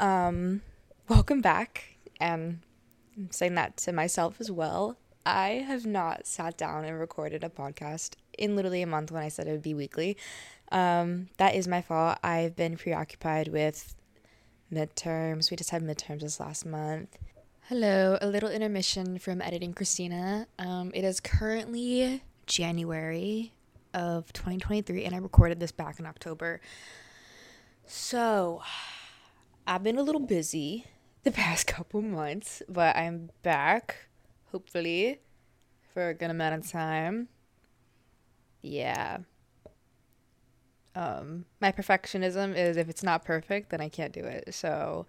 Um, welcome back. And I'm saying that to myself as well. I have not sat down and recorded a podcast in literally a month when I said it would be weekly. Um, that is my fault. I've been preoccupied with midterms. We just had midterms this last month. Hello, a little intermission from editing Christina. Um, it is currently January of 2023, and I recorded this back in October. So, I've been a little busy the past couple months, but I'm back, hopefully, for a good amount of time. Yeah. Um, my perfectionism is if it's not perfect, then I can't do it. So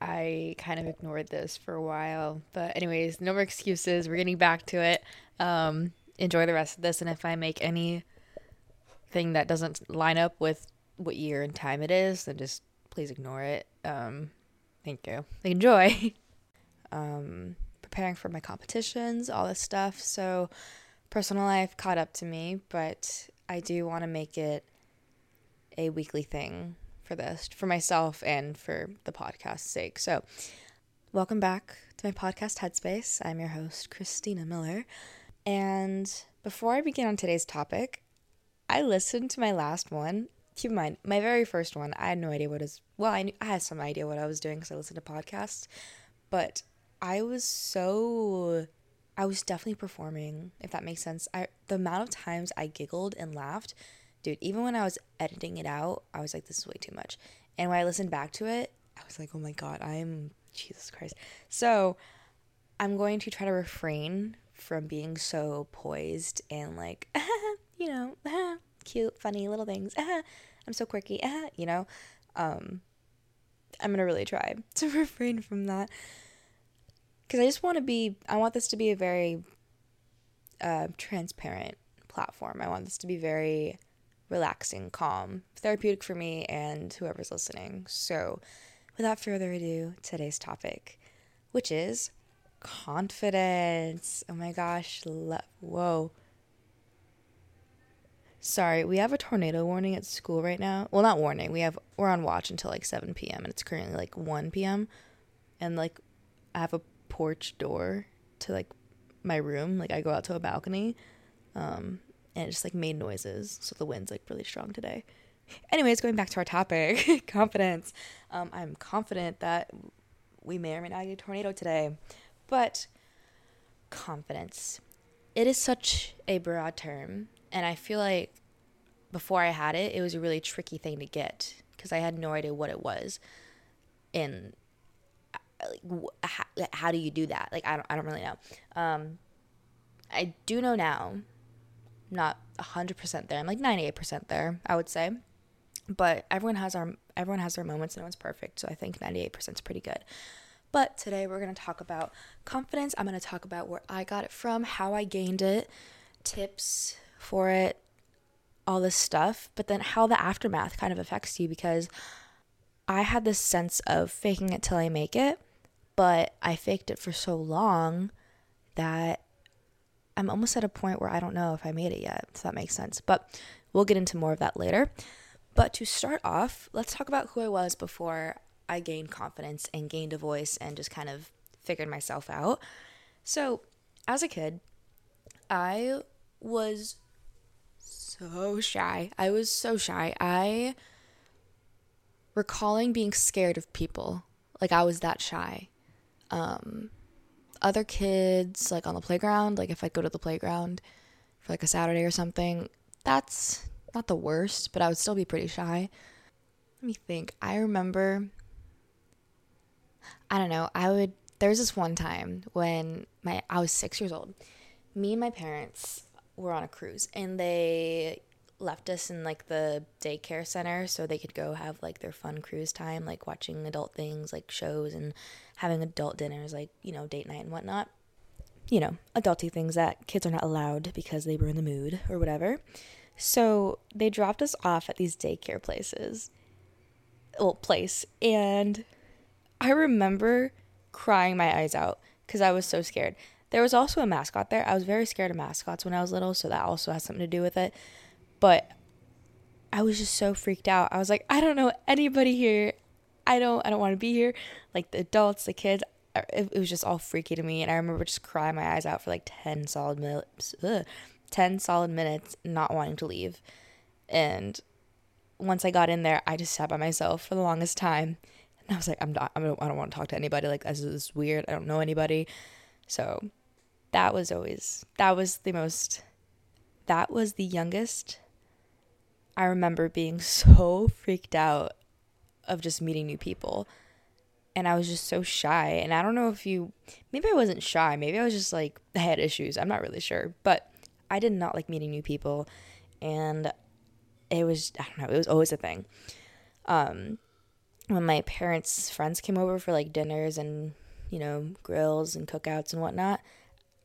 I kind of ignored this for a while. But anyways, no more excuses. We're getting back to it. Um, enjoy the rest of this, and if I make anything that doesn't line up with what year and time it is, then just please ignore it. Um, thank you. Enjoy. um, preparing for my competitions, all this stuff. So, personal life caught up to me, but I do want to make it a weekly thing for this, for myself and for the podcast's sake. So, welcome back to my podcast Headspace. I'm your host, Christina Miller. And before I begin on today's topic, I listened to my last one keep in mind, my very first one, I had no idea what is. Well, I, knew, I had some idea what I was doing because I listened to podcasts, but I was so. I was definitely performing, if that makes sense. I the amount of times I giggled and laughed, dude. Even when I was editing it out, I was like, "This is way too much." And when I listened back to it, I was like, "Oh my god, I'm Jesus Christ." So, I'm going to try to refrain from being so poised and like, you know, cute, funny little things. I'm so quirky, you know. Um, I'm gonna really try to refrain from that because I just want to be. I want this to be a very uh, transparent platform. I want this to be very relaxing, calm, therapeutic for me and whoever's listening. So, without further ado, today's topic, which is confidence. Oh my gosh, lo- whoa. Sorry, we have a tornado warning at school right now. Well, not warning. We have we're on watch until like 7 p.m. and it's currently like 1 p.m. and like I have a porch door to like my room. Like I go out to a balcony. Um and it just like made noises. So the wind's like really strong today. Anyways, going back to our topic, confidence. Um, I'm confident that we may or may not get a tornado today. But confidence. It is such a broad term and I feel like before I had it, it was a really tricky thing to get because I had no idea what it was. And like, how, how, do you do that? Like, I don't, I don't really know. Um, I do know now, not 100% there. I'm like 98% there, I would say. But everyone has our everyone has their moments. No one's perfect, so I think 98% is pretty good. But today we're going to talk about confidence. I'm going to talk about where I got it from, how I gained it, tips, for it, all this stuff, but then how the aftermath kind of affects you because I had this sense of faking it till I make it, but I faked it for so long that I'm almost at a point where I don't know if I made it yet, if that makes sense. But we'll get into more of that later. But to start off, let's talk about who I was before I gained confidence and gained a voice and just kind of figured myself out. So, as a kid, I was so shy. I was so shy. I recalling being scared of people. Like I was that shy. Um other kids like on the playground, like if I go to the playground for like a Saturday or something, that's not the worst, but I would still be pretty shy. Let me think. I remember I don't know, I would there was this one time when my I was 6 years old. Me and my parents were on a cruise and they left us in like the daycare center so they could go have like their fun cruise time, like watching adult things like shows and having adult dinners, like, you know, date night and whatnot. You know, adulty things that kids are not allowed because they were in the mood or whatever. So they dropped us off at these daycare places, well, place, and I remember crying my eyes out because I was so scared. There was also a mascot there. I was very scared of mascots when I was little, so that also has something to do with it. But I was just so freaked out. I was like, I don't know anybody here. I don't I don't want to be here. Like the adults, the kids, uh, it, it, was just all freaky to me and I remember just crying my eyes out for like 10 solid minutes. Ugh, 10 solid minutes not wanting to leave. And once I got in there, I just sat by myself for the longest time. And I was like, I'm not, I'm, I don't want to talk to anybody. Like, this is weird. I don't know anybody. So that was always, that was the most, that was the youngest. I remember being so freaked out of just meeting new people. And I was just so shy. And I don't know if you, maybe I wasn't shy. Maybe I was just like, I had issues. I'm not really sure. But I did not like meeting new people. And it was I don't know, it was always a thing. Um, when my parents' friends came over for like dinners and you know grills and cookouts and whatnot,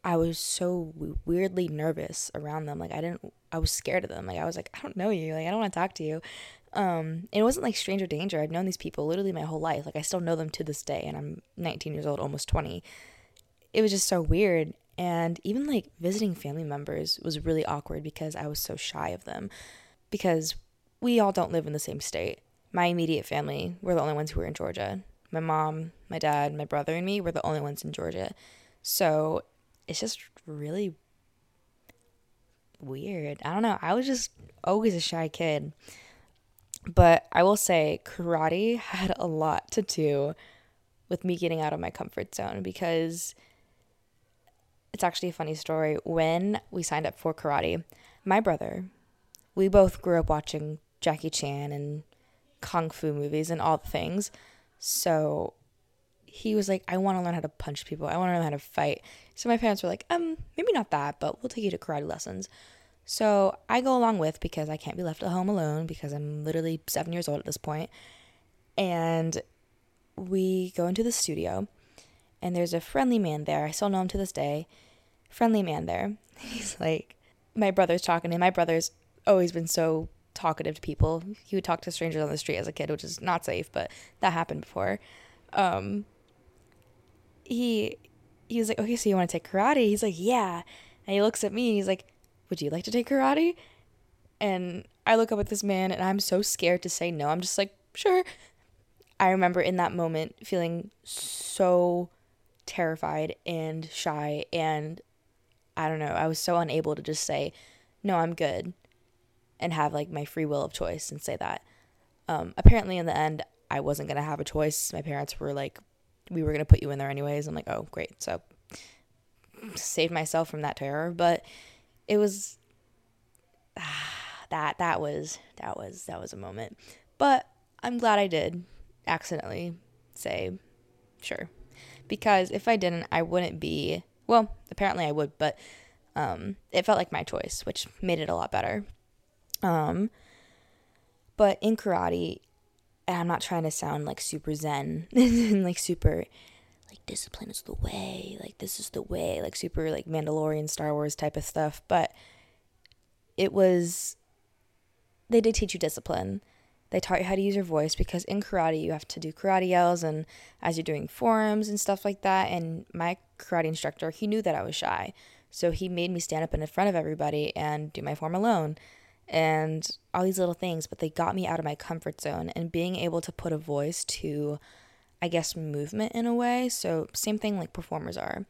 I was so weirdly nervous around them. Like I didn't, I was scared of them. Like I was like, I don't know you. Like I don't want to talk to you. Um, it wasn't like stranger danger. I've known these people literally my whole life. Like I still know them to this day, and I'm 19 years old, almost 20. It was just so weird, and even like visiting family members was really awkward because I was so shy of them because we all don't live in the same state. My immediate family, we're the only ones who were in Georgia. My mom, my dad, my brother, and me, we're the only ones in Georgia. So it's just really weird. I don't know. I was just always a shy kid. But I will say, karate had a lot to do with me getting out of my comfort zone because it's actually a funny story. When we signed up for karate, my brother, we both grew up watching Jackie Chan and kung fu movies and all the things. So he was like, I want to learn how to punch people. I want to learn how to fight. So my parents were like, um, maybe not that, but we'll take you to karate lessons. So I go along with because I can't be left at home alone because I'm literally seven years old at this point. And we go into the studio, and there's a friendly man there. I still know him to this day. Friendly man there. He's like, my brother's talking to him. My brother's always been so talkative to people. He would talk to strangers on the street as a kid, which is not safe, but that happened before. Um, he he was like, okay, so you want to take karate? He's like, yeah. And he looks at me and he's like, would you like to take karate? And I look up at this man and I'm so scared to say no. I'm just like, sure. I remember in that moment feeling so terrified and shy and I don't know, I was so unable to just say, no, I'm good and have like my free will of choice and say that. Um, apparently, in the end, I wasn't gonna have a choice. My parents were like, "We were gonna put you in there anyways." I'm like, "Oh, great!" So saved myself from that terror, but it was ah, that that was that was that was a moment. But I'm glad I did accidentally say sure, because if I didn't, I wouldn't be. Well, apparently I would, but um, it felt like my choice, which made it a lot better. Um, but in karate, and I'm not trying to sound like super zen and like super like discipline is the way, like this is the way, like super like Mandalorian Star Wars type of stuff, but it was they did teach you discipline. They taught you how to use your voice because in karate you have to do karate yells and as you're doing forms and stuff like that and my karate instructor, he knew that I was shy. So he made me stand up in front of everybody and do my form alone and all these little things, but they got me out of my comfort zone and being able to put a voice to, I guess, movement in a way. So, same thing like performers are.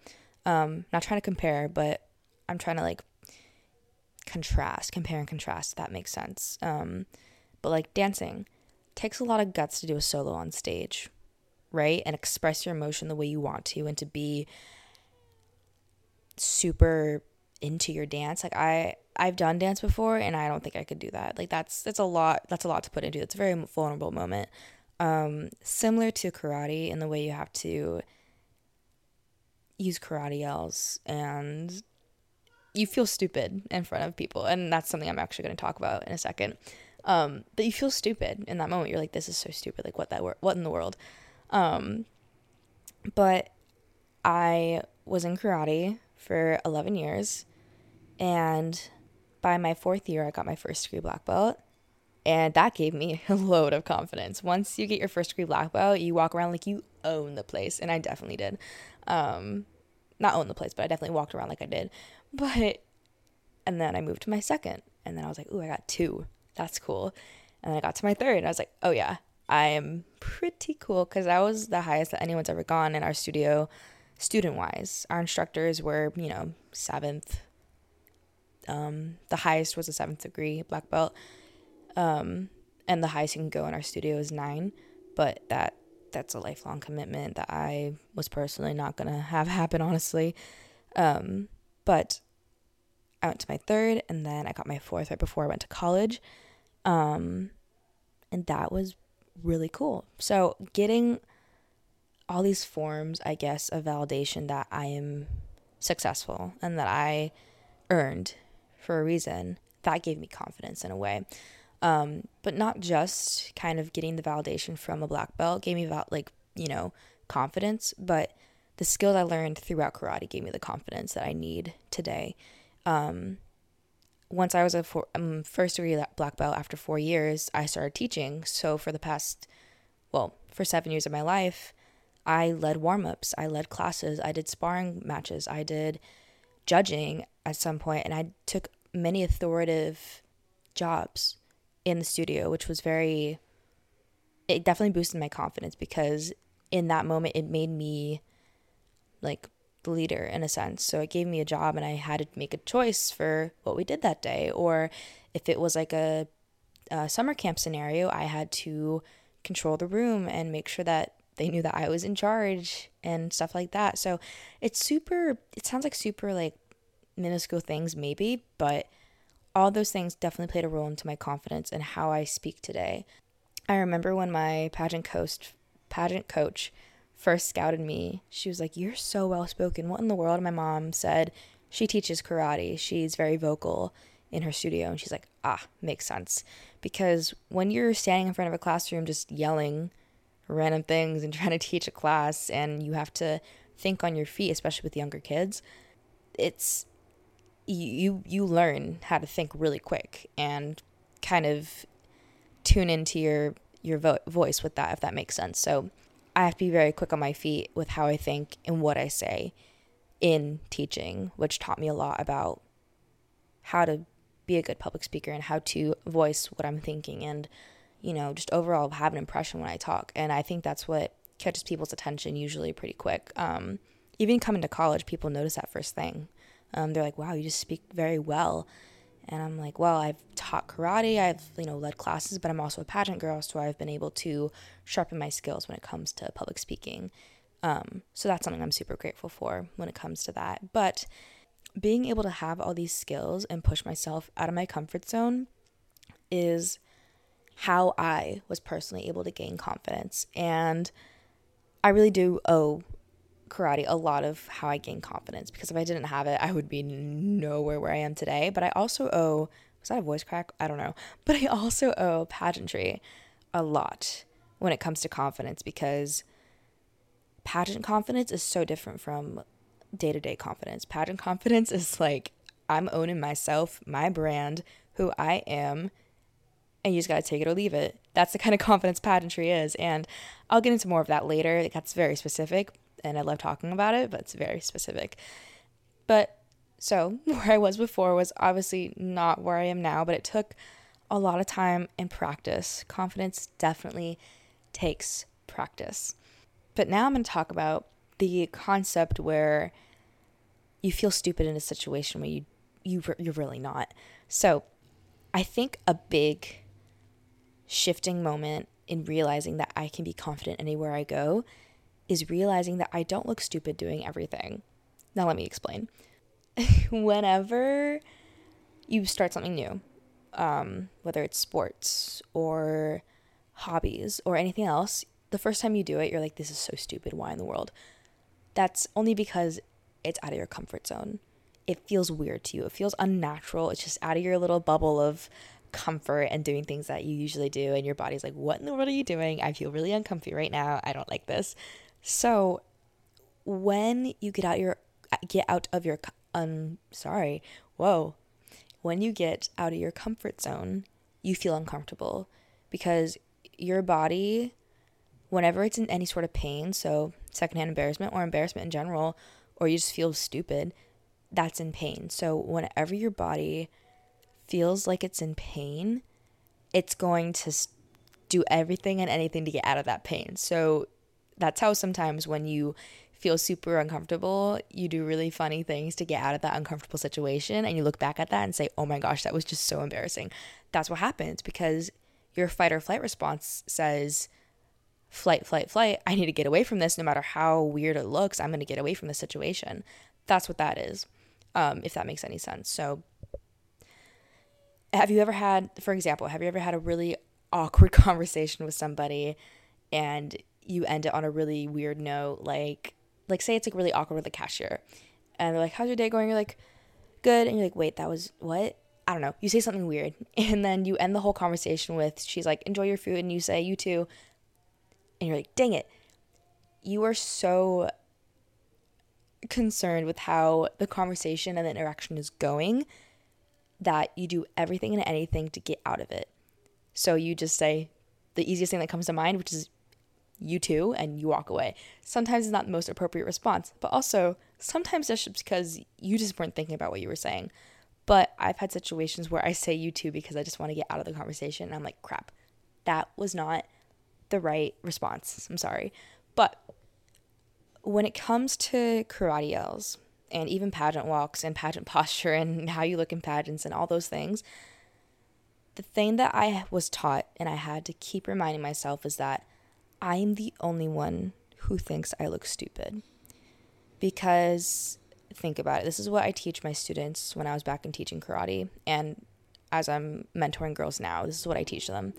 Um, not trying to compare, but I'm trying to like contrast, compare and contrast, if that makes sense. Um, but like dancing takes a lot of guts to do a solo on stage, right? And express your emotion the way you want to and to be super into your dance. Like I I've done dance before and I don't think I could do that. Like that's that's a lot that's a lot to put into. It's a very vulnerable moment. Um, similar to karate in the way you have to use karate yells and you feel stupid in front of people and that's something I'm actually going to talk about in a second. Um, but you feel stupid in that moment. You're like this is so stupid. Like what that wor- what in the world? Um, but I was in karate for 11 years and by my fourth year, I got my first degree black belt. And that gave me a load of confidence. Once you get your first degree black belt, you walk around like you own the place. And I definitely did. Um, not own the place, but I definitely walked around like I did. But, and then I moved to my second. And then I was like, ooh, I got two. That's cool. And then I got to my third. And I was like, oh yeah, I am pretty cool because that was the highest that anyone's ever gone in our studio, student wise. Our instructors were, you know, seventh. Um, the highest was a seventh degree black belt. Um, and the highest you can go in our studio is nine, but that that's a lifelong commitment that I was personally not gonna have happen, honestly. Um, but I went to my third, and then I got my fourth right before I went to college, um, and that was really cool. So getting all these forms, I guess, of validation that I am successful and that I earned for a reason, that gave me confidence in a way. Um, but not just kind of getting the validation from a black belt gave me about like you know confidence, but the skills I learned throughout karate gave me the confidence that I need today. Um, once I was a four, um, first degree black belt after four years, I started teaching. So for the past, well, for seven years of my life, I led warm ups, I led classes, I did sparring matches, I did judging at some point, and I took many authoritative jobs in the studio, which was very, it definitely boosted my confidence because in that moment it made me like the leader in a sense. So it gave me a job and I had to make a choice for what we did that day. Or if it was like a, a summer camp scenario, I had to control the room and make sure that they knew that I was in charge and stuff like that. So it's super, it sounds like super like minuscule things maybe, but all those things definitely played a role into my confidence and how I speak today. I remember when my pageant coach pageant coach first scouted me, she was like, "You're so well spoken. What in the world?" My mom said, "She teaches karate. She's very vocal in her studio." And she's like, "Ah, makes sense." Because when you're standing in front of a classroom just yelling random things and trying to teach a class and you have to think on your feet, especially with younger kids, it's you you learn how to think really quick and kind of tune into your your vo- voice with that if that makes sense. So I have to be very quick on my feet with how I think and what I say in teaching, which taught me a lot about how to be a good public speaker and how to voice what I'm thinking and you know just overall have an impression when I talk. And I think that's what catches people's attention usually pretty quick. Um, even coming to college, people notice that first thing um, they're like, wow, you just speak very well. And I'm like, well, I've taught karate, I've, you know, led classes, but I'm also a pageant girl, so I've been able to sharpen my skills when it comes to public speaking. Um, so that's something I'm super grateful for when it comes to that. But being able to have all these skills and push myself out of my comfort zone is how I was personally able to gain confidence. And I really do owe karate a lot of how I gained confidence because if I didn't have it, I would be nowhere where I am today. But I also owe, was that a voice crack? I don't know. But I also owe pageantry a lot when it comes to confidence because pageant confidence is so different from day to day confidence. Pageant confidence is like, I'm owning myself, my brand, who I am, and you just got to take it or leave it. That's the kind of confidence pageantry is. And I'll get into more of that later. It gets very specific and I love talking about it, but it's very specific. But so, where I was before was obviously not where I am now, but it took a lot of time and practice. Confidence definitely takes practice. But now I'm going to talk about the concept where you feel stupid in a situation where you you you're really not. So, I think a big shifting moment in realizing that I can be confident anywhere I go is realizing that I don't look stupid doing everything. Now, let me explain. Whenever you start something new, um, whether it's sports or hobbies or anything else, the first time you do it, you're like, this is so stupid. Why in the world? That's only because it's out of your comfort zone. It feels weird to you. It feels unnatural. It's just out of your little bubble of comfort and doing things that you usually do. And your body's like, what in the world are you doing? I feel really uncomfy right now. I don't like this. So when you get out your get out of your um sorry, whoa. When you get out of your comfort zone, you feel uncomfortable because your body whenever it's in any sort of pain, so secondhand embarrassment or embarrassment in general, or you just feel stupid, that's in pain. So whenever your body feels like it's in pain, it's going to do everything and anything to get out of that pain. So that's how sometimes when you feel super uncomfortable, you do really funny things to get out of that uncomfortable situation and you look back at that and say, "Oh my gosh, that was just so embarrassing." That's what happens because your fight or flight response says flight, flight, flight. I need to get away from this no matter how weird it looks. I'm going to get away from the situation. That's what that is. Um, if that makes any sense. So have you ever had, for example, have you ever had a really awkward conversation with somebody and you end it on a really weird note? Like, like say it's like really awkward with the cashier and they're like, how's your day going? You're like, good. And you're like, wait, that was what? I don't know. You say something weird. And then you end the whole conversation with, she's like, enjoy your food. And you say, you too. And you're like, dang it. You are so concerned with how the conversation and the interaction is going that you do everything and anything to get out of it. So you just say the easiest thing that comes to mind, which is you too, and you walk away. Sometimes it's not the most appropriate response, but also sometimes that's just because you just weren't thinking about what you were saying. But I've had situations where I say you too because I just want to get out of the conversation and I'm like, crap, that was not the right response. I'm sorry. But when it comes to karate yells, and even pageant walks and pageant posture and how you look in pageants and all those things, the thing that I was taught and I had to keep reminding myself is that I'm the only one who thinks I look stupid. Because think about it, this is what I teach my students when I was back in teaching karate and as I'm mentoring girls now, this is what I teach them.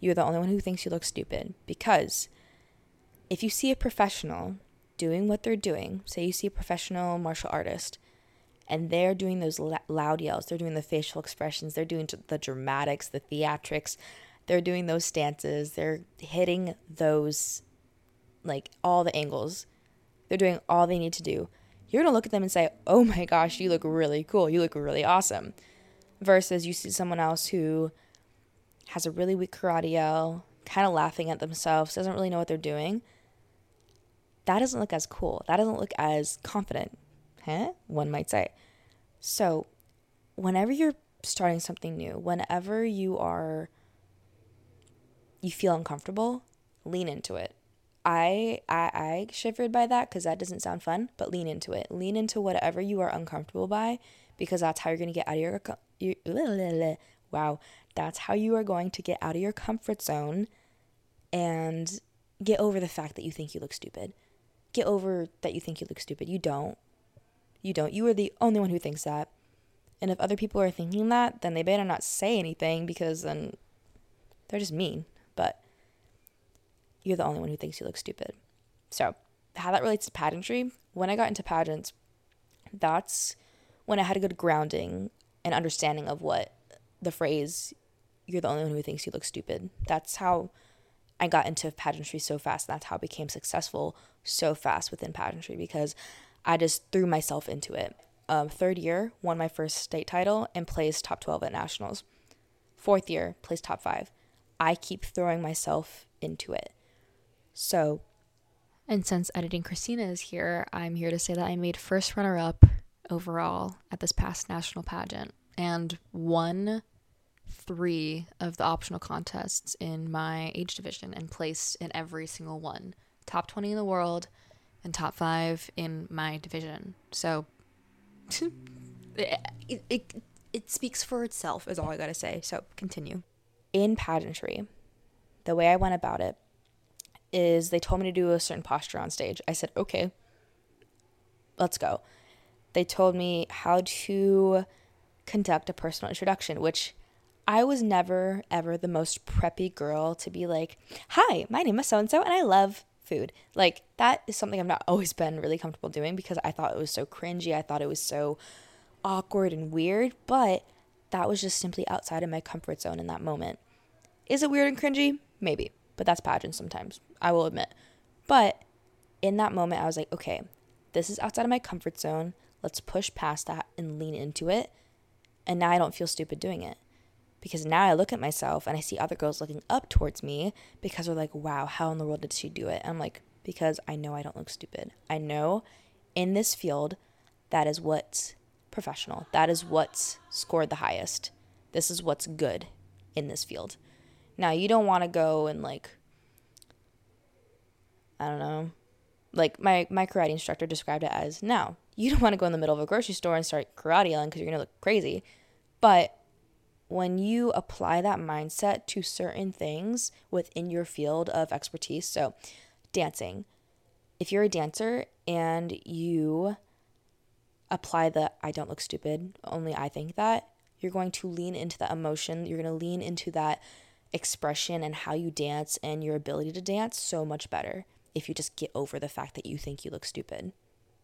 You're the only one who thinks you look stupid because if you see a professional doing what they're doing, say you see a professional martial artist and they're doing those loud yells, they're doing the facial expressions, they're doing the dramatics, the theatrics, they're doing those stances, they're hitting those, like all the angles, they're doing all they need to do. You're gonna look at them and say, oh my gosh, you look really cool, you look really awesome. Versus you see someone else who has a really weak karate yell, kind of laughing at themselves, doesn't really know what they're doing that doesn't look as cool. That doesn't look as confident, huh? One might say. So, whenever you're starting something new, whenever you are, you feel uncomfortable, lean into it. I I, I shivered by that because that doesn't sound fun, but lean into it. Lean into whatever you are uncomfortable by because that's how you're to get out of your, your wow, that's how you are going to get out of your comfort zone and get over the fact that you think you look stupid get over that you think you look stupid. You don't. You don't. You are the only one who thinks that. And if other people are thinking that, then they better not say anything because then they're just mean. But you're the only one who thinks you look stupid. So, how that relates to pageantry, when I got into pageants, that's when I had a good grounding and understanding of what the phrase, you're the only one who thinks you look stupid. That's how I got into pageantry so fast. And that's how I became successful so fast within pageantry because I just threw myself into it. Um, third year, won my first state title and placed top 12 at nationals. Fourth year, placed top five. I keep throwing myself into it. So. And since editing Christina is here, I'm here to say that I made first runner up overall at this past national pageant and won three of the optional contests in my age division and placed in every single one top 20 in the world and top five in my division. So it, it, it speaks for itself, is all I gotta say. So continue. In pageantry, the way I went about it is they told me to do a certain posture on stage. I said, okay, let's go. They told me how to conduct a personal introduction, which I was never, ever the most preppy girl to be like, hi, my name is so and so, and I love food. Like, that is something I've not always been really comfortable doing because I thought it was so cringy. I thought it was so awkward and weird, but that was just simply outside of my comfort zone in that moment. Is it weird and cringy? Maybe, but that's pageant sometimes, I will admit. But in that moment, I was like, okay, this is outside of my comfort zone. Let's push past that and lean into it. And now I don't feel stupid doing it because now I look at myself and I see other girls looking up towards me because they're like, wow, how in the world did she do it? And I'm like, because I know I don't look stupid. I know in this field, that is what's professional. That is what's scored the highest. This is what's good in this field. Now, you don't want to go and like I don't know. Like my my karate instructor described it as now, you don't want to go in the middle of a grocery store and start karate yelling because you're going to look crazy. But when you apply that mindset to certain things within your field of expertise, so dancing, if you're a dancer and you apply the I don't look stupid, only I think that, you're going to lean into that emotion, you're going to lean into that expression and how you dance and your ability to dance so much better if you just get over the fact that you think you look stupid,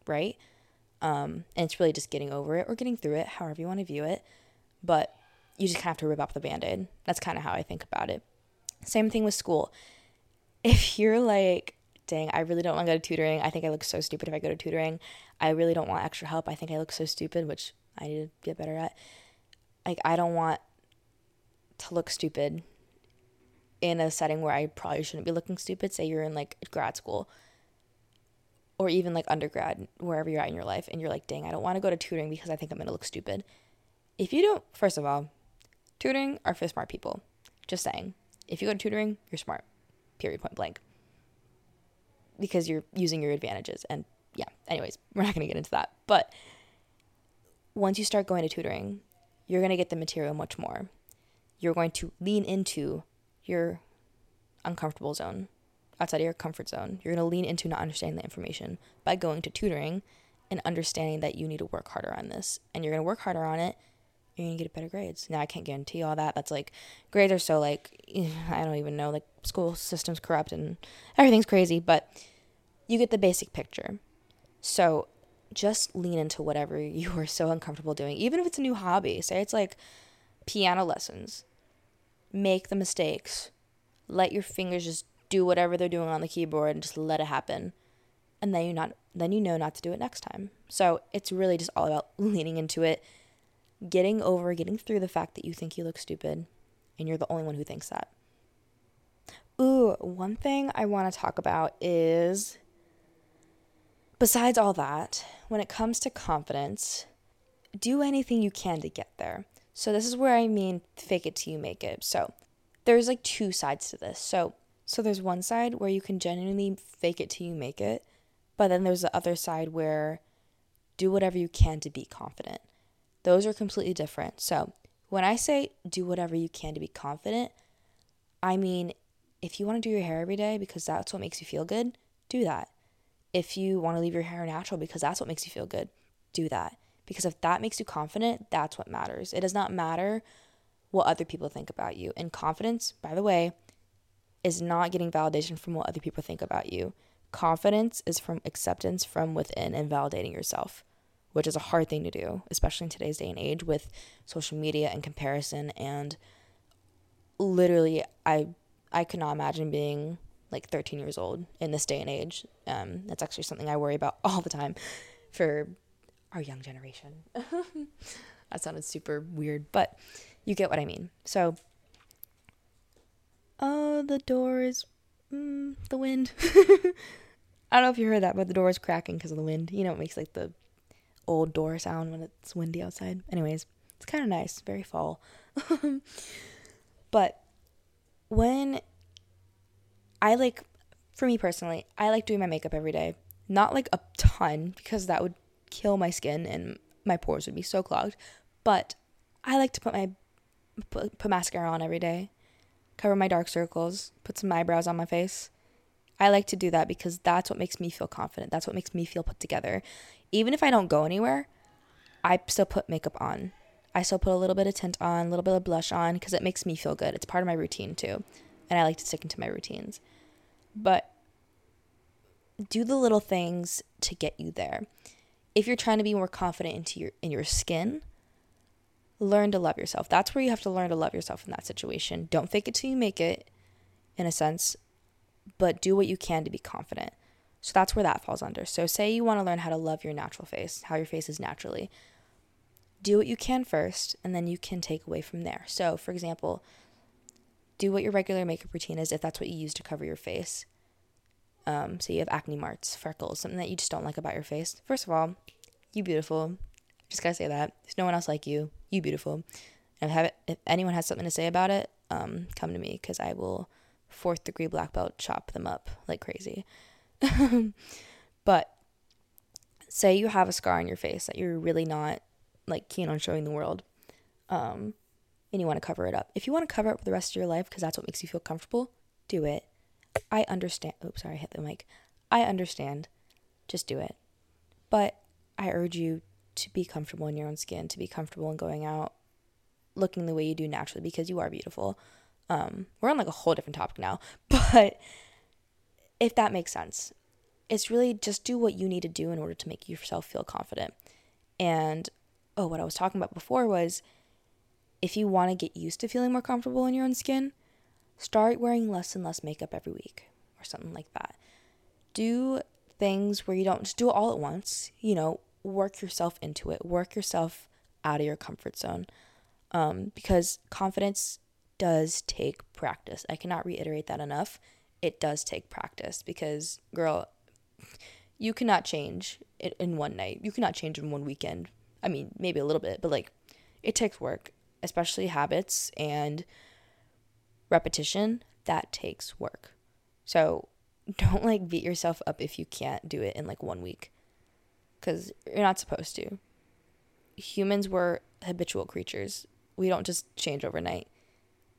right? Um, and it's really just getting over it or getting through it, however you want to view it. But you just kind of have to rip off the band aid. That's kind of how I think about it. Same thing with school. If you're like, dang, I really don't want to go to tutoring. I think I look so stupid if I go to tutoring. I really don't want extra help. I think I look so stupid, which I need to get better at. Like, I don't want to look stupid in a setting where I probably shouldn't be looking stupid. Say you're in like grad school or even like undergrad, wherever you're at in your life, and you're like, dang, I don't want to go to tutoring because I think I'm going to look stupid. If you don't, first of all, tutoring are for smart people. Just saying. If you go to tutoring, you're smart. Period, point blank. Because you're using your advantages. And yeah, anyways, we're not going to get into that. But once you start going to tutoring, you're going to get the material much more. You're going to lean into your uncomfortable zone outside of your comfort zone. You're going to lean into not understanding the information by going to tutoring and understanding that you need to work harder on this. And you're going to work harder on it. You're to get better grades. Now, I can't guarantee all that. That's like, grades are so like, I don't even know, like, school system's corrupt and everything's crazy, but you get the basic picture. So just lean into whatever you are so uncomfortable doing, even if it's a new hobby. Say it's like piano lessons. Make the mistakes. Let your fingers just do whatever they're doing on the keyboard and just let it happen. And then you not then you know not to do it next time. So it's really just all about leaning into it, getting over, getting through the fact that you think you look stupid and you're the only one who thinks that. Ooh, one thing I want to talk about is besides all that, when it comes to confidence, do anything you can to get there. So this is where I mean fake it till you make it. So there's like two sides to this. So so there's one side where you can genuinely fake it till you make it, but then there's the other side where do whatever you can to be confident. Those are completely different. So when I say do whatever you can to be confident, I mean if you want to do your hair every day because that's what makes you feel good, do that. If you want to leave your hair natural because that's what makes you feel good, do that. Because if that makes you confident, that's what matters. It does not matter what other people think about you. And confidence, by the way, is not getting validation from what other people think about you. Confidence is from acceptance from within and validating yourself, which is a hard thing to do, especially in today's day and age with social media and comparison and literally I I could not imagine being like 13 years old in this day and age. Um, that's actually something I worry about all the time for our young generation. that sounded super weird, but you get what I mean. So Oh, the door is. Mm, the wind. I don't know if you heard that, but the door is cracking because of the wind. You know, it makes like the old door sound when it's windy outside. Anyways, it's kind of nice, very fall. but when I like, for me personally, I like doing my makeup every day. Not like a ton because that would kill my skin and my pores would be so clogged. But I like to put my put, put mascara on every day cover my dark circles, put some eyebrows on my face. I like to do that because that's what makes me feel confident. That's what makes me feel put together. Even if I don't go anywhere, I still put makeup on. I still put a little bit of tint on, a little bit of blush on because it makes me feel good. It's part of my routine too. And I like to stick into my routines. But do the little things to get you there. If you're trying to be more confident into your in your skin, learn to love yourself. That's where you have to learn to love yourself in that situation. Don't fake it till you make it, in a sense, but do what you can to be confident. So that's where that falls under. So, say you want to learn how to love your natural face, how your face is naturally. Do what you can first, and then you can take away from there. So, for example, do what your regular makeup routine is if that's what you use to cover your face. Um, so you have acne marks, freckles, something that you just don't like about your face. First of all, you beautiful. Just gotta say that. There's no one else like you. You beautiful. And if, have, if anyone has something to say about it, um, come to me because I will fourth degree black belt chop them up like crazy. but say you have a scar on your face that you're really not like keen on showing the world. Um, and you want to cover it up. If you want to cover it for the rest of your life because that's what makes you feel comfortable, do it. I understand. Oops, sorry, I hit the mic. I understand. Just do it. But I urge you to be comfortable in your own skin, to be comfortable in going out looking the way you do naturally because you are beautiful. Um, we're on like a whole different topic now, but if that makes sense, it's really just do what you need to do in order to make yourself feel confident. And oh, what I was talking about before was if you want to get used to feeling more comfortable in your own skin, start wearing less and less makeup every week or something like that. Do things where you don't just do it all at once, you know, work yourself into it, work yourself out of your comfort zone. Um, because confidence does take practice. I cannot reiterate that enough. It does take practice because, girl, you cannot change it in one night. You cannot change in one weekend. I mean, maybe a little bit, but like it takes work, especially habits and repetition. That takes work. So don't like beat yourself up if you can't do it in like one week because you're not supposed to. Humans were habitual creatures. We don't just change overnight.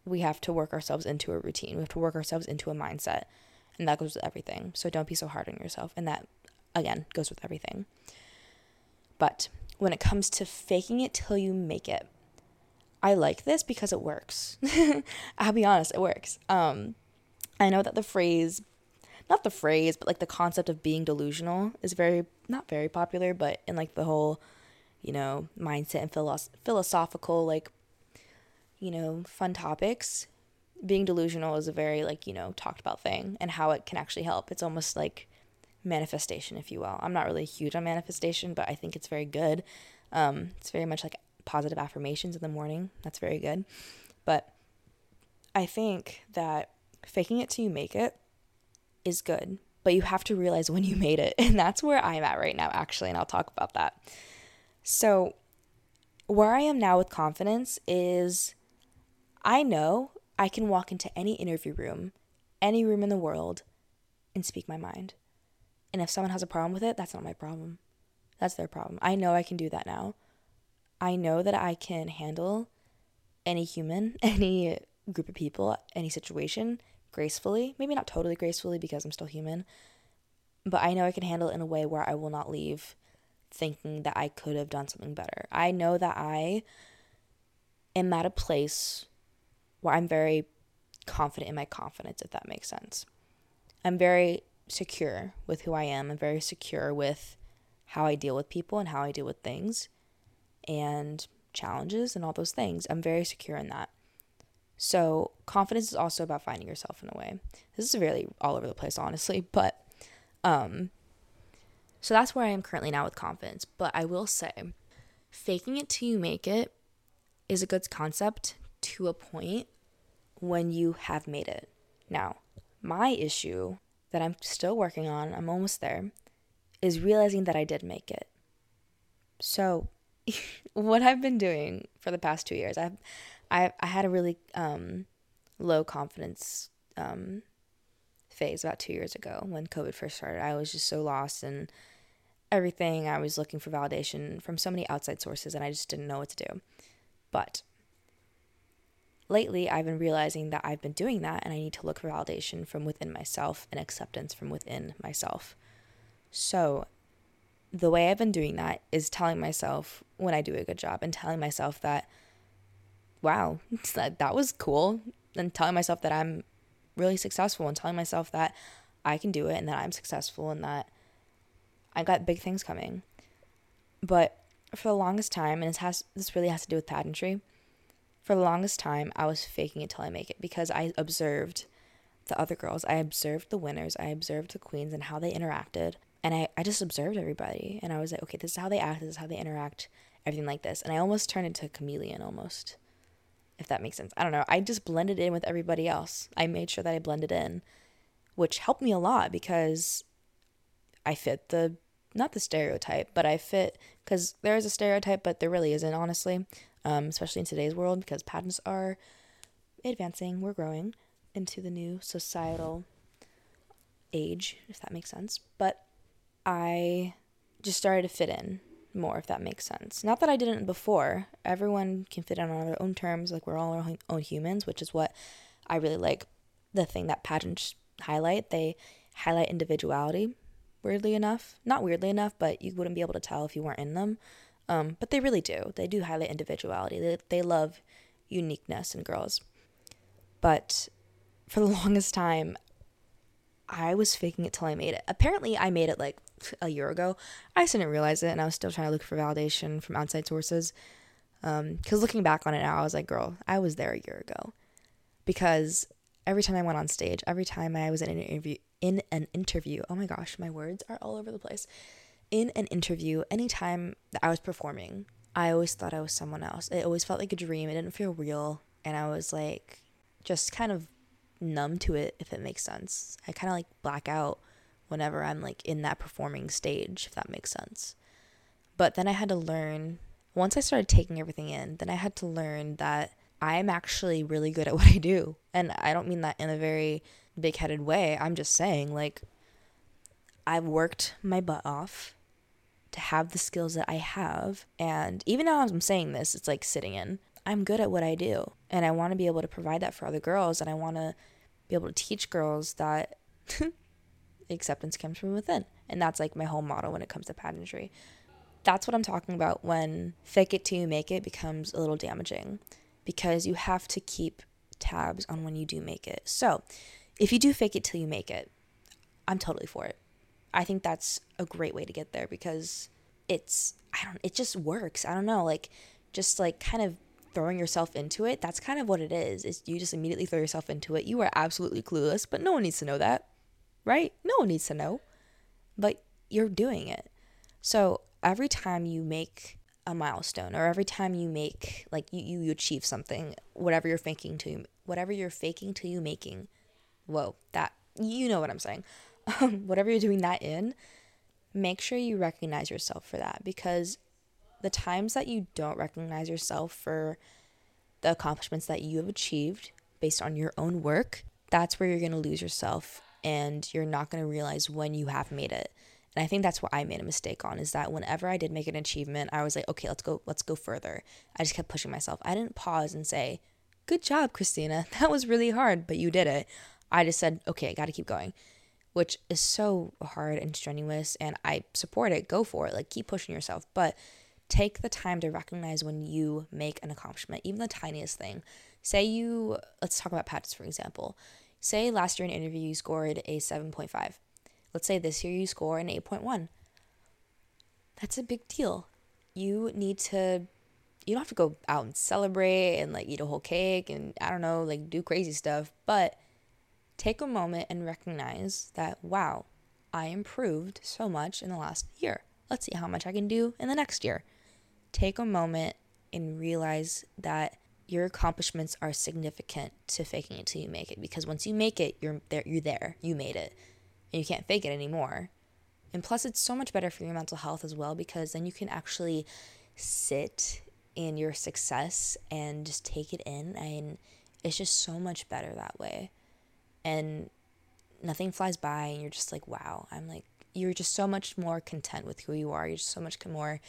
We have to work ourselves into a routine. We have to work ourselves into a mindset. And that goes with everything. So don't be so hard on yourself. And that, again, goes with everything. But when it comes to faking it till you make it, I like this because it works. I'll be honest, it works. Um, I know that the phrase not the phrase, but like the concept of being delusional is very not very popular, but in like the whole, you know, mindset and philosoph- philosophical like you know, fun topics, being delusional is a very like, you know, talked about thing and how it can actually help. It's almost like manifestation, if you will. I'm not really huge on manifestation, but I think it's very good. Um, it's very much like positive affirmations in the morning. That's very good. But I think that faking it till you make it is good, but you have to realize when you made it. And that's where I'm at right now, actually, and I'll talk about that. So, where I am now with confidence is I know I can walk into any interview room, any room in the world, and speak my mind. And if someone has a problem with it, that's not my problem. That's their problem. I know I can do that now. I know that I can handle any human, any group of people, any situation gracefully. Maybe not totally gracefully because I'm still human, but I know I can handle it in a way where I will not leave thinking that I could have done something better. I know that I am at a place where I'm very confident in my confidence, if that makes sense. I'm very secure with who I am. I'm very secure with how I deal with people and how I deal with things and challenges and all those things. I'm very secure in that. So, confidence is also about finding yourself in a way. This is really all over the place, honestly, but um, so that's where I am currently now with confidence. But I will say, faking it till you make it is a good concept to a point when you have made it. Now, my issue that I'm still working on, I'm almost there, is realizing that I did make it. So, what I've been doing for the past two years, I've I I had a really um, low confidence um, phase about two years ago when COVID first started. I was just so lost and everything. I was looking for validation from so many outside sources, and I just didn't know what to do. But lately, I've been realizing that I've been doing that, and I need to look for validation from within myself and acceptance from within myself. So, the way I've been doing that is telling myself when I do a good job and telling myself that wow, that, that was cool. And telling myself that I'm really successful and telling myself that I can do it and that I'm successful and that I got big things coming. But for the longest time, and this has this really has to do with pageantry. For the longest time, I was faking it till I make it because I observed the other girls. I observed the winners. I observed the queens and how they interacted. And I, I just observed everybody. And I was like, okay, this is how they act. This is how they interact. Everything like this. And I almost turned into a chameleon almost if that makes sense. I don't know. I just blended in with everybody else. I made sure that I blended in, which helped me a lot because I fit the not the stereotype, but I fit because there is a stereotype, but there really isn't, honestly, um, especially in today's world because pageants are advancing, we're growing into the new societal age, if that makes sense. But I just started to fit in more, if that makes sense. Not that I didn't before. Everyone can fit in on their own terms. Like we're all our own humans, which is what I really like. The thing that pageants highlight, they highlight individuality. Weirdly enough, not weirdly enough, but you wouldn't be able to tell if you weren't in them. Um, but they really do. They do highlight individuality. They they love uniqueness in girls. But for the longest time, I was faking it till I made it. Apparently, I made it like a year ago. I just didn't realize it, and I was still trying to look for validation from outside sources. Because um, looking back on it now, I was like, girl, I was there a year ago. Because every time I went on stage, every time I was in an interview, in an interview, oh my gosh, my words are all over the place. In an interview, anytime that I was performing, I always thought I was someone else. It always felt like a dream. It didn't feel real, and I was like, just kind of numb to it, if it makes sense. I kind of like black out whenever I'm like in that performing stage, if that makes sense. But then I had to learn, once I started taking everything in, then I had to learn that I'm actually really good at what I do. And I don't mean that in a very big headed way. I'm just saying, like, I've worked my butt off have the skills that I have. And even now, as I'm saying this, it's like sitting in. I'm good at what I do. And I want to be able to provide that for other girls. And I want to be able to teach girls that acceptance comes from within. And that's like my whole motto when it comes to pageantry. That's what I'm talking about when fake it till you make it becomes a little damaging because you have to keep tabs on when you do make it. So, if you do fake it till you make it, I'm totally for it. I think that's a great way to get there because it's I don't it just works. I don't know, like just like kind of throwing yourself into it, that's kind of what it is. Is you just immediately throw yourself into it. You are absolutely clueless, but no one needs to know that. Right? No one needs to know. But you're doing it. So every time you make a milestone or every time you make like you, you achieve something, whatever you're faking to whatever you're faking to you making. Whoa, that you know what I'm saying. whatever you're doing that in, make sure you recognize yourself for that because the times that you don't recognize yourself for the accomplishments that you have achieved based on your own work, that's where you're going to lose yourself and you're not going to realize when you have made it. And I think that's what I made a mistake on is that whenever I did make an achievement, I was like, okay, let's go, let's go further. I just kept pushing myself. I didn't pause and say, good job, Christina. That was really hard, but you did it. I just said, okay, I got to keep going, which is so hard and strenuous. And I support it. Go for it. Like, keep pushing yourself. But take the time to recognize when you make an accomplishment, even the tiniest thing. Say you, let's talk about pageants for example. Say last year in an interview you scored a 7.5. Let's say this year you score an 8.1. That's a big deal. You need to, you don't have to go out and celebrate and like eat a whole cake and I don't know, like do crazy stuff, but take a moment and recognize that, wow, I improved so much in the last year. Let's see how much I can do in the next year. Take a moment and realize that your accomplishments are significant to faking it till you make it because once you make it you're there you're there. You made it. And you can't fake it anymore. And plus it's so much better for your mental health as well because then you can actually sit in your success and just take it in and it's just so much better that way and nothing flies by and you're just like wow i'm like you're just so much more content with who you are you're just so much more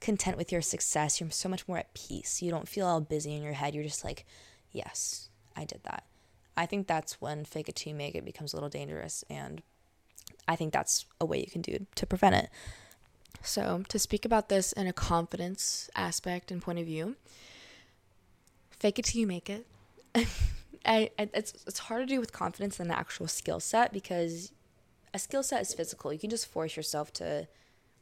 content with your success. You're so much more at peace. You don't feel all busy in your head. You're just like, yes, I did that. I think that's when fake it till you make it becomes a little dangerous. And I think that's a way you can do to prevent it. So, to speak about this in a confidence aspect and point of view, fake it till you make it. I, it's it's harder to do with confidence than the actual skill set because a skill set is physical. You can just force yourself to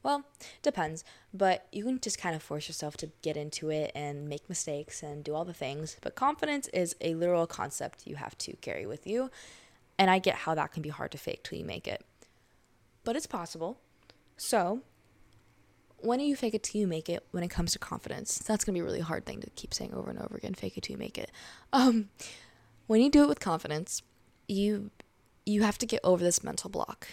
well, depends, but you can just kind of force yourself to get into it and make mistakes and do all the things. But confidence is a literal concept you have to carry with you. And I get how that can be hard to fake till you make it. But it's possible. So, when do you fake it till you make it when it comes to confidence? That's going to be a really hard thing to keep saying over and over again fake it till you make it. Um, when you do it with confidence, you you have to get over this mental block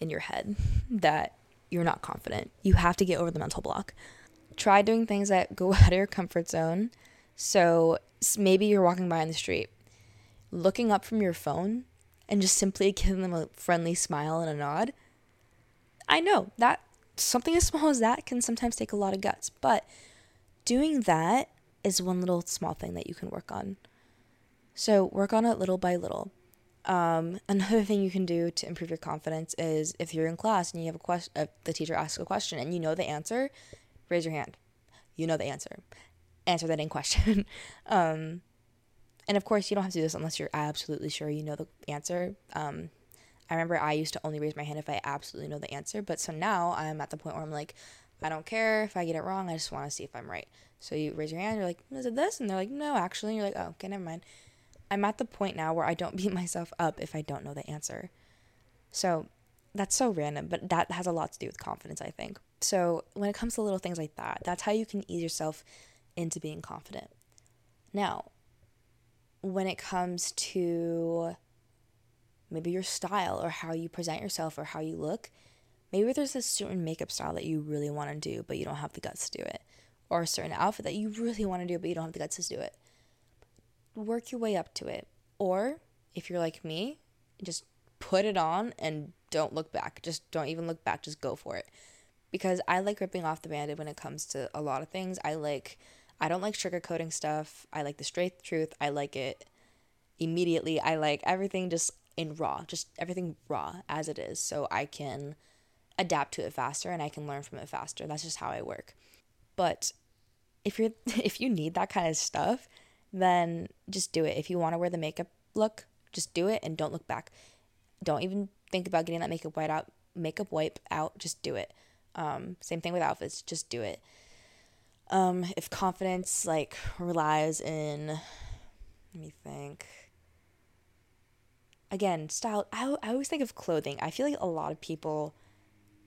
in your head that you're not confident. You have to get over the mental block. Try doing things that go out of your comfort zone. So maybe you're walking by in the street looking up from your phone and just simply giving them a friendly smile and a nod. I know that something as small as that can sometimes take a lot of guts, but doing that is one little small thing that you can work on. So work on it little by little. Um, another thing you can do to improve your confidence is if you're in class and you have a question, if the teacher asks a question and you know the answer, raise your hand. You know the answer. Answer that in question. um, and of course, you don't have to do this unless you're absolutely sure you know the answer. Um, I remember I used to only raise my hand if I absolutely know the answer, but so now I'm at the point where I'm like, I don't care if I get it wrong. I just want to see if I'm right. So you raise your hand. You're like, is it this? And they're like, no, actually. And you're like, oh, okay, never mind. I'm at the point now where I don't beat myself up if I don't know the answer. So that's so random, but that has a lot to do with confidence, I think. So when it comes to little things like that, that's how you can ease yourself into being confident. Now, when it comes to maybe your style or how you present yourself or how you look, maybe there's a certain makeup style that you really want to do, but you don't have the guts to do it, or a certain outfit that you really want to do, but you don't have the guts to do it work your way up to it. Or if you're like me, just put it on and don't look back. Just don't even look back, just go for it. Because I like ripping off the band-aid when it comes to a lot of things. I like I don't like sugarcoating stuff. I like the straight truth. I like it immediately. I like everything just in raw, just everything raw as it is so I can adapt to it faster and I can learn from it faster. That's just how I work. But if you're if you need that kind of stuff, then just do it. If you want to wear the makeup look, just do it and don't look back. Don't even think about getting that makeup white out, makeup wipe out. Just do it. Um, same thing with outfits. Just do it. Um, if confidence like relies in, let me think. Again, style. I, I always think of clothing. I feel like a lot of people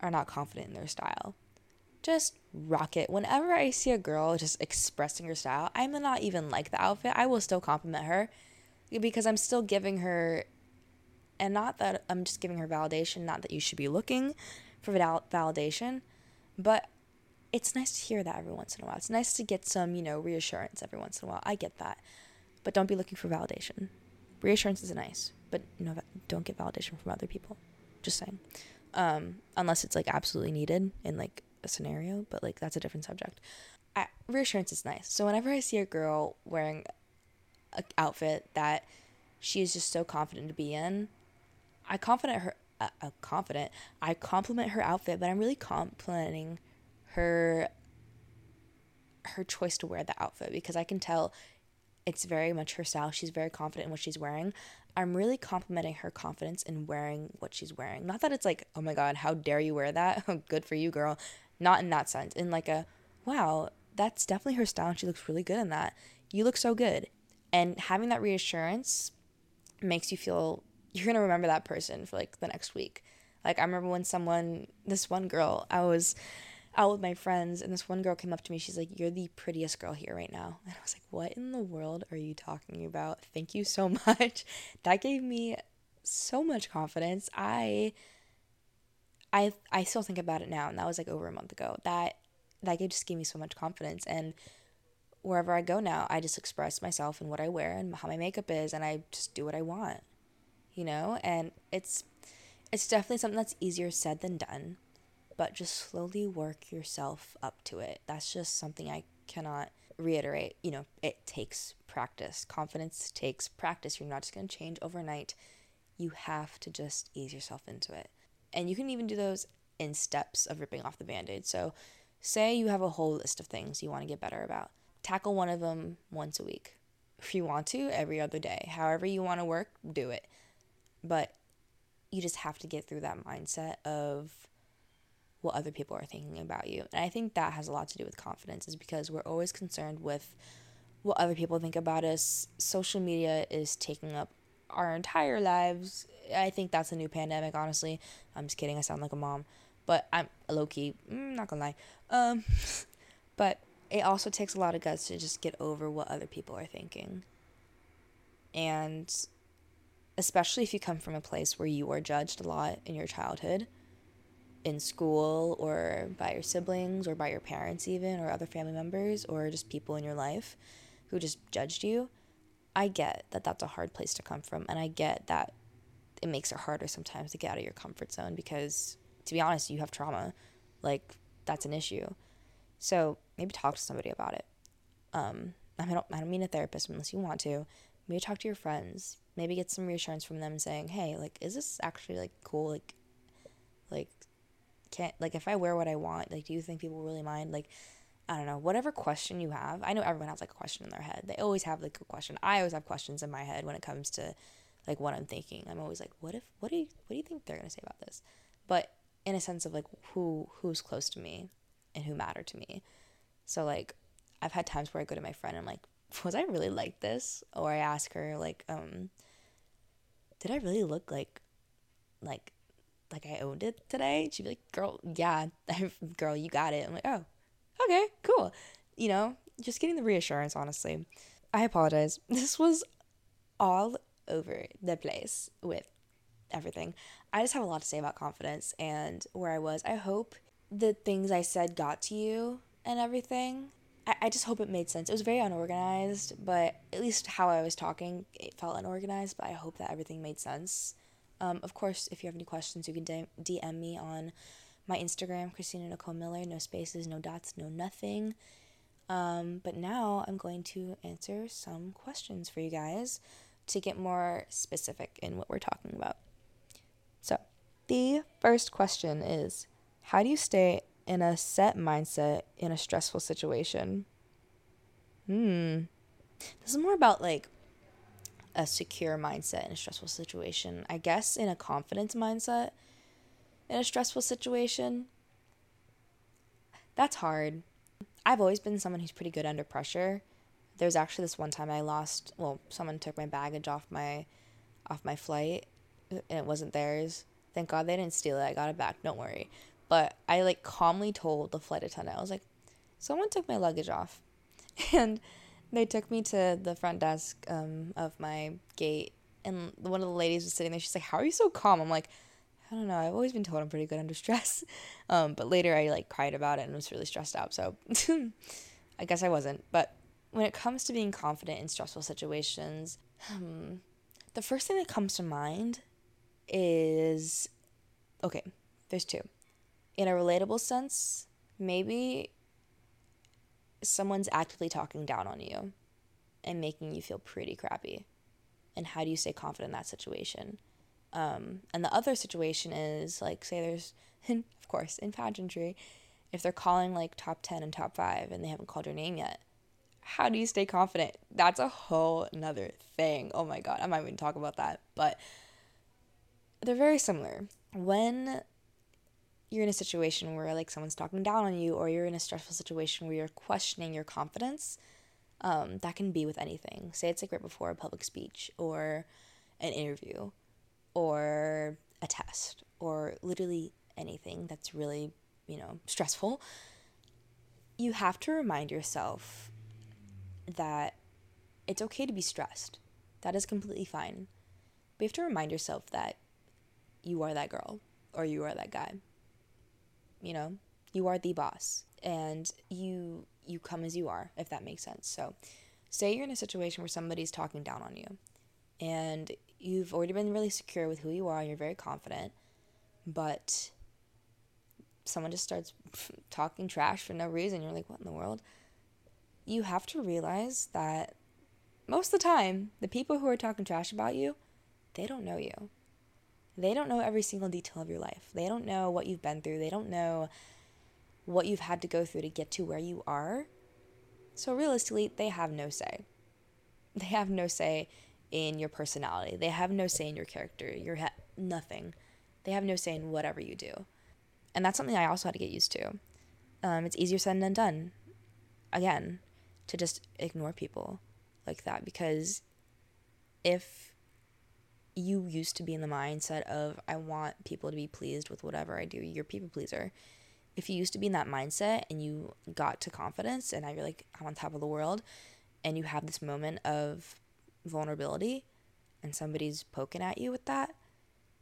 are not confident in their style just rock it. Whenever I see a girl just expressing her style, I may not even like the outfit. I will still compliment her because I'm still giving her, and not that I'm just giving her validation, not that you should be looking for val- validation, but it's nice to hear that every once in a while. It's nice to get some, you know, reassurance every once in a while. I get that. But don't be looking for validation. Reassurance is nice, but no, don't get validation from other people. Just saying. Um, unless it's like absolutely needed and like a scenario, but like that's a different subject. I, reassurance is nice. So whenever I see a girl wearing an outfit that she is just so confident to be in, I confident her. Uh, uh, confident. I compliment her outfit, but I'm really complimenting her her choice to wear the outfit because I can tell it's very much her style. She's very confident in what she's wearing. I'm really complimenting her confidence in wearing what she's wearing. Not that it's like, oh my god, how dare you wear that? Good for you, girl. Not in that sense. In like a, wow, that's definitely her style and she looks really good in that. You look so good. And having that reassurance makes you feel you're going to remember that person for like the next week. Like I remember when someone, this one girl, I was out with my friends and this one girl came up to me. She's like, "You're the prettiest girl here right now." And I was like, "What in the world are you talking about? Thank you so much." that gave me so much confidence. I I I still think about it now, and that was like over a month ago. That that just gave me so much confidence, and wherever I go now, I just express myself and what I wear and how my makeup is, and I just do what I want, you know. And it's it's definitely something that's easier said than done, but just slowly work yourself up to it. That's just something I cannot reiterate. You know, it takes practice. Confidence takes practice. You're not just gonna change overnight. You have to just ease yourself into it. And you can even do those in steps of ripping off the band aid. So, say you have a whole list of things you want to get better about. Tackle one of them once a week. If you want to, every other day. However, you want to work, do it. But you just have to get through that mindset of what other people are thinking about you. And I think that has a lot to do with confidence, is because we're always concerned with what other people think about us. Social media is taking up our entire lives. I think that's a new pandemic, honestly. I'm just kidding. I sound like a mom, but I'm low key. Mm, not gonna lie. Um, but it also takes a lot of guts to just get over what other people are thinking. And especially if you come from a place where you were judged a lot in your childhood, in school, or by your siblings, or by your parents, even, or other family members, or just people in your life who just judged you I get that that's a hard place to come from, and I get that it makes it harder sometimes to get out of your comfort zone because, to be honest, you have trauma. Like, that's an issue. So maybe talk to somebody about it. Um, I don't, I don't mean a therapist unless you want to. Maybe talk to your friends. Maybe get some reassurance from them saying, "Hey, like, is this actually like cool? Like, like, can't like if I wear what I want, like, do you think people really mind? Like, I don't know, whatever question you have. I know everyone has like a question in their head. They always have like a question. I always have questions in my head when it comes to like what I'm thinking. I'm always like, what if what do you what do you think they're gonna say about this? But in a sense of like who who's close to me and who matter to me. So like I've had times where I go to my friend and I'm like, was I really like this? Or I ask her like, um, did I really look like like like I owned it today? She'd be like, girl, yeah, girl, you got it. I'm like, oh, okay, cool. You know, just getting the reassurance, honestly. I apologize. This was all over the place with everything. I just have a lot to say about confidence and where I was. I hope the things I said got to you and everything. I, I just hope it made sense. It was very unorganized, but at least how I was talking, it felt unorganized, but I hope that everything made sense. Um, of course, if you have any questions, you can DM me on my Instagram, Christina Nicole Miller. No spaces, no dots, no nothing. Um, but now I'm going to answer some questions for you guys to get more specific in what we're talking about. So, the first question is How do you stay in a set mindset in a stressful situation? Hmm. This is more about like a secure mindset in a stressful situation. I guess in a confidence mindset in a stressful situation, that's hard. I've always been someone who's pretty good under pressure. There's actually this one time I lost, well, someone took my baggage off my off my flight and it wasn't theirs. Thank God they didn't steal it. I got it back. Don't worry. But I like calmly told the flight attendant. I was like, "Someone took my luggage off." And they took me to the front desk um, of my gate and one of the ladies was sitting there. She's like, "How are you so calm?" I'm like, I don't know. I've always been told I'm pretty good under stress. Um, but later I like cried about it and was really stressed out. So I guess I wasn't. But when it comes to being confident in stressful situations, hmm, the first thing that comes to mind is okay, there's two. In a relatable sense, maybe someone's actively talking down on you and making you feel pretty crappy. And how do you stay confident in that situation? Um, and the other situation is like, say there's, of course, in pageantry, if they're calling like top 10 and top 5 and they haven't called your name yet, how do you stay confident? That's a whole another thing. Oh my God, I might even talk about that. But they're very similar. When you're in a situation where like someone's talking down on you or you're in a stressful situation where you're questioning your confidence, um, that can be with anything. Say it's like right before a public speech or an interview or a test or literally anything that's really, you know, stressful, you have to remind yourself that it's okay to be stressed. That is completely fine. But you have to remind yourself that you are that girl or you are that guy. You know, you are the boss and you you come as you are if that makes sense. So, say you're in a situation where somebody's talking down on you and you've already been really secure with who you are, and you're very confident, but someone just starts talking trash for no reason. You're like, what in the world? You have to realize that most of the time, the people who are talking trash about you, they don't know you. They don't know every single detail of your life. They don't know what you've been through. They don't know what you've had to go through to get to where you are. So realistically, they have no say. They have no say in your personality. They have no say in your character. You're ha- nothing. They have no say in whatever you do. And that's something I also had to get used to. Um, it's easier said than done. Again, to just ignore people like that because if you used to be in the mindset of I want people to be pleased with whatever I do, you're people pleaser. If you used to be in that mindset and you got to confidence and now you're like I'm on top of the world and you have this moment of vulnerability and somebody's poking at you with that,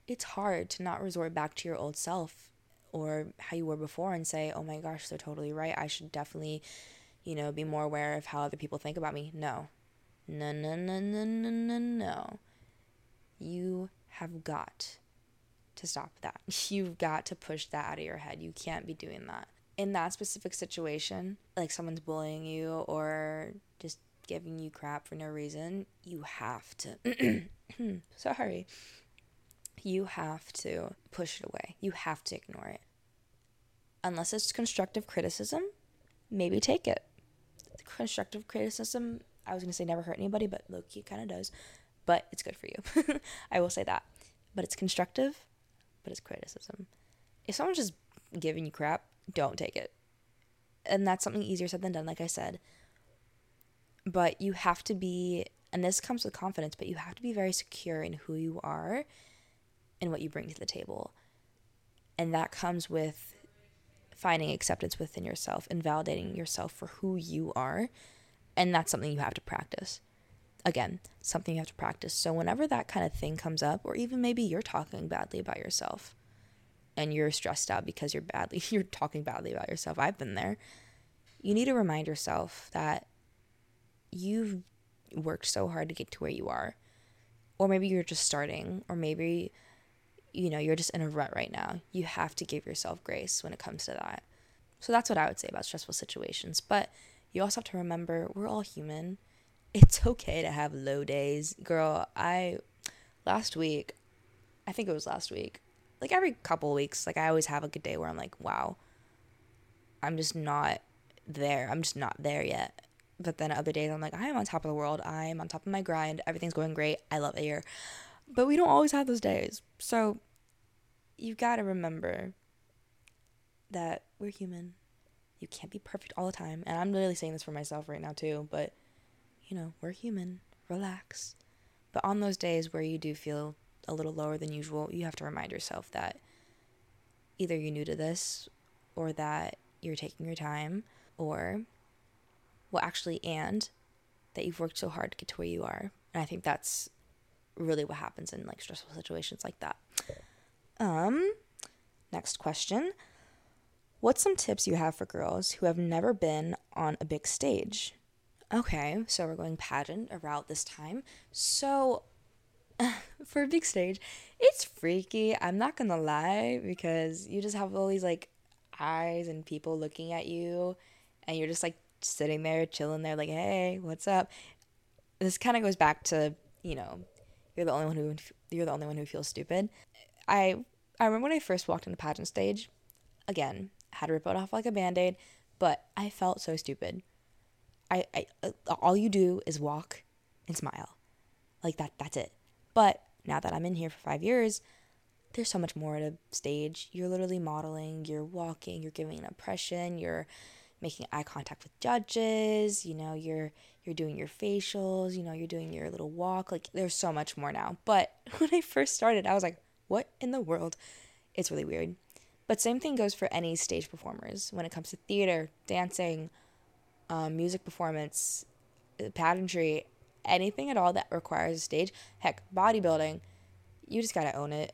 it's hard to not resort back to your old self or how you were before and say, oh my gosh, they're totally right. I should definitely, you know, be more aware of how other people think about me. No, No, no, no, no, no, no, no. You have got to stop that. You've got to push that out of your head. You can't be doing that. In that specific situation, like someone's bullying you or just giving you crap for no reason, you have to. sorry. You have to push it away. You have to ignore it. Unless it's constructive criticism, maybe take it. Constructive criticism, I was to say never hurt anybody, but low key kind of does. But it's good for you. I will say that. But it's constructive, but it's criticism. If someone's just giving you crap, don't take it. And that's something easier said than done, like I said. But you have to be, and this comes with confidence, but you have to be very secure in who you are and what you bring to the table. And that comes with finding acceptance within yourself and validating yourself for who you are. And that's something you have to practice. Again, something you have to practice. So, whenever that kind of thing comes up, or even maybe you're talking badly about yourself and you're stressed out because you're badly, you're talking badly about yourself, I've been there. You need to remind yourself that you've worked so hard to get to where you are. Or maybe you're just starting, or maybe you know, you're just in a rut right now. You have to give yourself grace when it comes to that. So that's what I would say about stressful situations. But you also have to remember we're all human. It's okay to have low days. Girl, I last week, I think it was last week, like every couple weeks, like I always have a good day where I'm like, wow, I'm just not there. I'm just not there yet. But then other days I'm like, I am on top of the world. I am on top of my grind. Everything's going great. I love it here. But we don't always have those days. So you've got to remember that we're human. You can't be perfect all the time. And I'm literally saying this for myself right now, too. But, you know, we're human. Relax. But on those days where you do feel a little lower than usual, you have to remind yourself that either you're new to this or that you're taking your time or, well, actually, and that you've worked so hard to get to where you are. And I think that's really what happens in like stressful situations like that. Um, next question. What's some tips you have for girls who have never been on a big stage? Okay, so we're going pageant a route this time. So, for a big stage, it's freaky. I'm not gonna lie because you just have all these like eyes and people looking at you, and you're just like sitting there, chilling there, like, hey, what's up? This kind of goes back to you know, you're the only one who you're the only one who feels stupid. I I remember when I first walked on the pageant stage, again, had to rip it off like a band-aid, but I felt so stupid. I, I uh, all you do is walk and smile. Like that that's it. But now that I'm in here for 5 years, there's so much more at a stage. You're literally modeling, you're walking, you're giving an impression, you're making eye contact with judges, you know, you're you're doing your facials, you know, you're doing your little walk. Like there's so much more now. But when I first started, I was like, what in the world? It's really weird. But same thing goes for any stage performers when it comes to theater, dancing, um, music performance, uh, pageantry, anything at all that requires a stage. Heck, bodybuilding, you just gotta own it.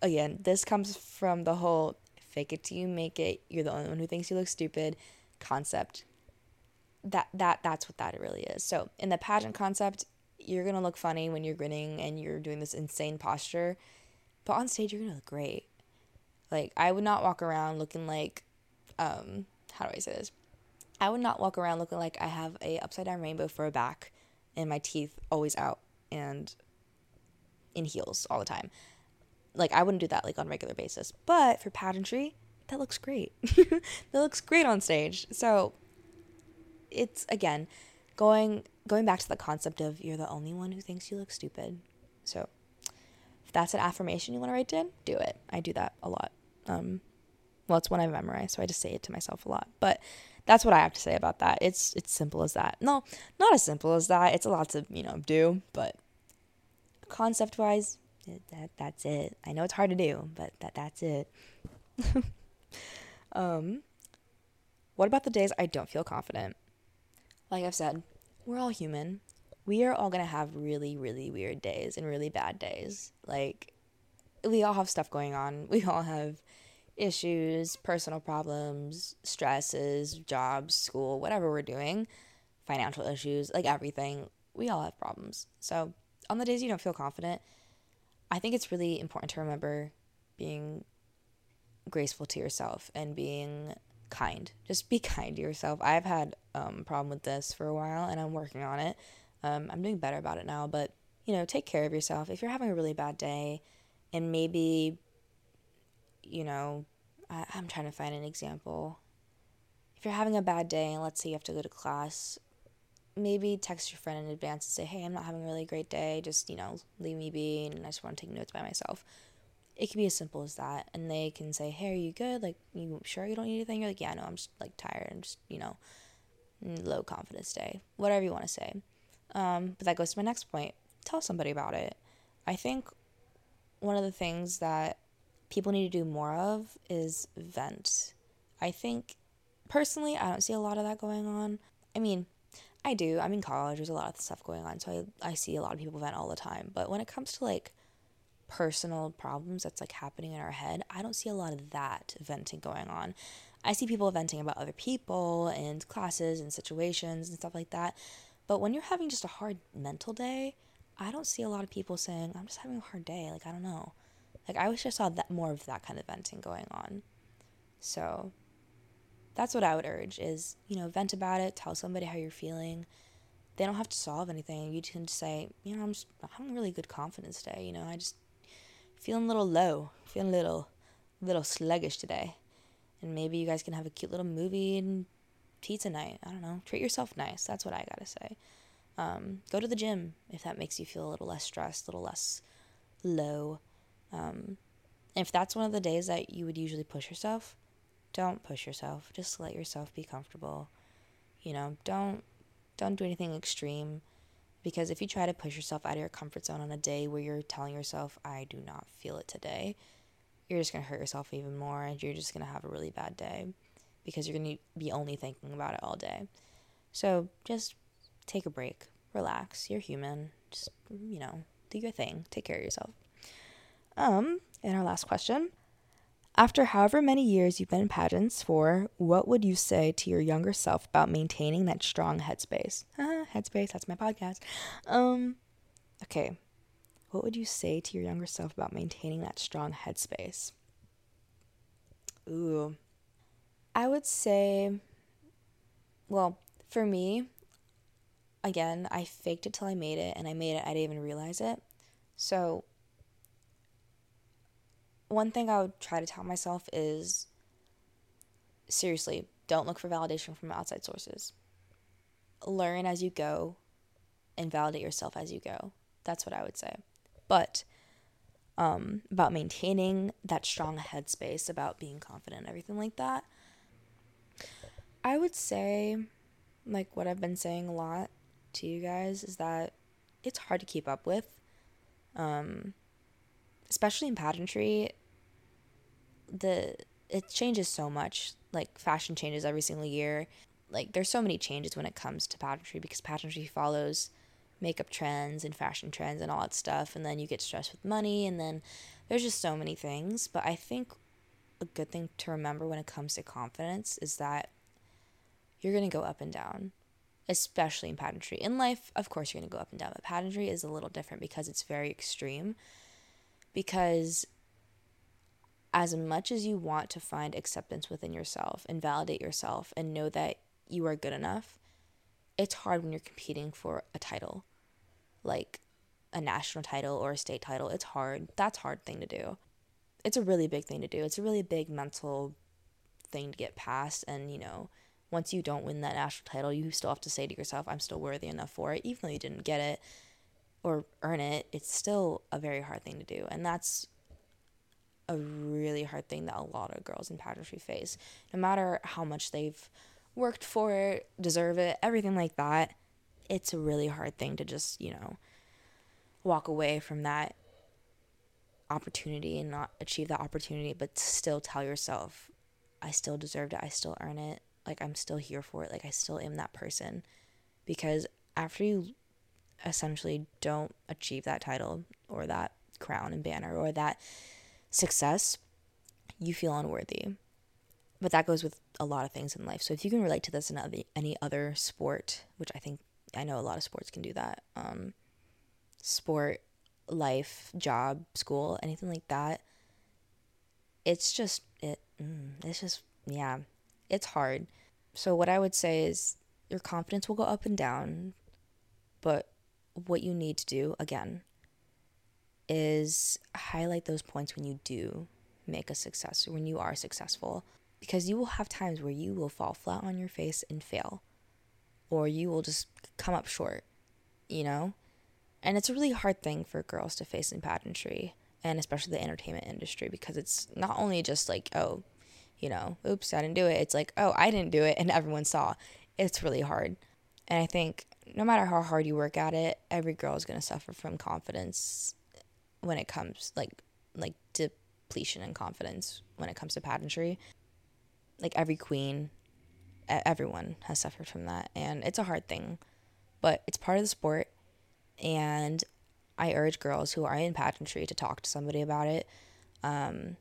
Again, this comes from the whole fake it till you make it. You're the only one who thinks you look stupid concept. That that that's what that really is. So in the pageant concept, you're gonna look funny when you're grinning and you're doing this insane posture but on stage, you're gonna look great. Like, I would not walk around looking like, um, how do I say this? I would not walk around looking like I have a upside down rainbow for a back and my teeth always out and in heels all the time. Like I wouldn't do that like on a regular basis. But for pageantry, that looks great. that looks great on stage. So it's again going going back to the concept of you're the only one who thinks you look stupid. So if that's an affirmation you want to write down, do it. I do that a lot. Um, well, it's one I memorize, so I just say it to myself a lot. But that's what I have to say about that. It's it's simple as that. No, not as simple as that. It's a lot to you know do, but concept wise, that that's it. I know it's hard to do, but that that's it. um, what about the days I don't feel confident? Like I've said, we're all human we are all to have really, really weird days and really bad days. Like, we all have stuff going on. We all have issues, personal problems, stresses, jobs, school, whatever we're doing, financial issues, like everything. we all have problems. So, on the days you don't feel confident, I think it's really important to remember being graceful to yourself and being kind. Just be kind to yourself. I've had um, a problem with this for a while and I'm working on it. Um, I'm doing better about it now, but you know, take care of yourself. If you're having a really bad day and maybe, you know, I, I'm trying to find an example. If you're having a bad day and let's say you have to go to class, maybe text your friend in advance and say, hey, I'm not having a really great day. Just, you know, leave me be and I just want to take notes by myself. It can be as simple as that and they can say hey are you good? Like you sure you don't need anything? You're like yeah no i'm just like tired. I'm just you know low confidence day. Whatever you want to say. Um, but that goes to my next point. Tell somebody about it. I think one of the things that people need to do more of is vent. I think personally i don't see a lot of that going on. I mean i do i'm in college there's a lot of stuff going on so I, I see a lot of people vent all the time but when it comes to like personal problems that's like happening in our head, I don't see a lot of that venting going on. I see people venting about other people and classes and situations and stuff like that. But when you're having just a hard mental day, I don't see a lot of people saying, I'm just having a hard day. Like, I don't know. Like, I wish I saw that more of that kind of venting going on. So, that's what I would urge is, you know, vent about it, tell somebody how you're feeling. They don't have to solve anything. You can just say, you know, I'm just having really good confidence today, You know, I just feeling a little low, feeling a little, little sluggish today. And maybe you guys can have a cute little movie and pizza night. I don't know. Treat yourself nice. That's what I gotta say. Um, go to the gym if that makes you feel a little less stressed, a little less low. Um, if that's one of the days that you would usually push yourself, don't push yourself. Just let yourself be comfortable. You know, don't don't do anything extreme. Because if you try to push yourself out of your comfort zone on a day where you're telling yourself, I do not feel it today, you're just going to hurt yourself even more and you're just going to have a really bad day because you're going to be only thinking about it all day. So just take a break, relax. You're human. Just, you know, do your thing. Take care of yourself. Um, and our last question after however many years you've been in pageants for, what would you say to your younger self about maintaining that strong headspace? headspace, that's my podcast. Um, okay. What would you say to your younger self about maintaining that strong headspace? Ooh. I would say, well, for me, again, I faked it till I made it, and I made it, I didn't even realize it. So one thing I would try to tell myself is seriously, don't look for validation from outside sources. Learn as you go and validate yourself as you go. That's what I would say. But um, about maintaining that strong headspace, about being confident, and everything like that, I would say, like what I've been saying a lot to you guys, is that it's hard to keep up with. Um, especially in pageantry, the it changes so much. Like fashion changes every single year. Like there's so many changes when it comes to pageantry because pageantry follows makeup trends and fashion trends and all that stuff and then you get stressed with money and then there's just so many things, but I think a good thing to remember when it comes to confidence is that you're going to go up and down, especially in pageantry. In life, of course, you're going to go up and down, but pageantry is a little different because it's very extreme. Because as much as you want to find acceptance within yourself and validate yourself and know that you are good enough, it's hard when you're competing for a title, like a national title or a state title. It's hard. That's hard thing to do. It's a really big thing to do. It's a really big mental thing to get past. And, you know, once you don't win that national title, you still have to say to yourself, I'm still worthy enough for it. Even though you didn't get it or earn it, it's still a very hard thing to do. And that's a really hard thing that a lot of girls in pageantry face. No matter how much they've worked for it, deserve it, everything like that, it's a really hard thing to just, you know, walk away from that opportunity and not achieve that opportunity, but still tell yourself, I still deserved it, I still earn it, like I'm still here for it, like I still am that person. Because after you essentially don't achieve that title or that crown and banner or that success, you feel unworthy. But that goes with a lot of things in life. So if you can relate to this in any other sport, which I think I know a lot of sports can do that. Um, sport, life, job, school, anything like that. It's just it. Mm, it's just yeah, it's hard. So what I would say is your confidence will go up and down, but what you need to do again is highlight those points when you do make a success when you are successful because you will have times where you will fall flat on your face and fail or you will just come up short, you know? And it's a really hard thing for girls to face in pageantry and especially the entertainment industry because it's not only just like, oh, you know, oops, I didn't do it. It's like, oh, I didn't do it and everyone saw. It's really hard. And I think no matter how hard you work at it, every girl is going to suffer from confidence when it comes like like depletion and confidence when it comes to pageantry. Like every queen, everyone has suffered from that and it's a hard thing, but it's part of the sport and I urge girls who are in pageantry to talk to somebody about it. Um,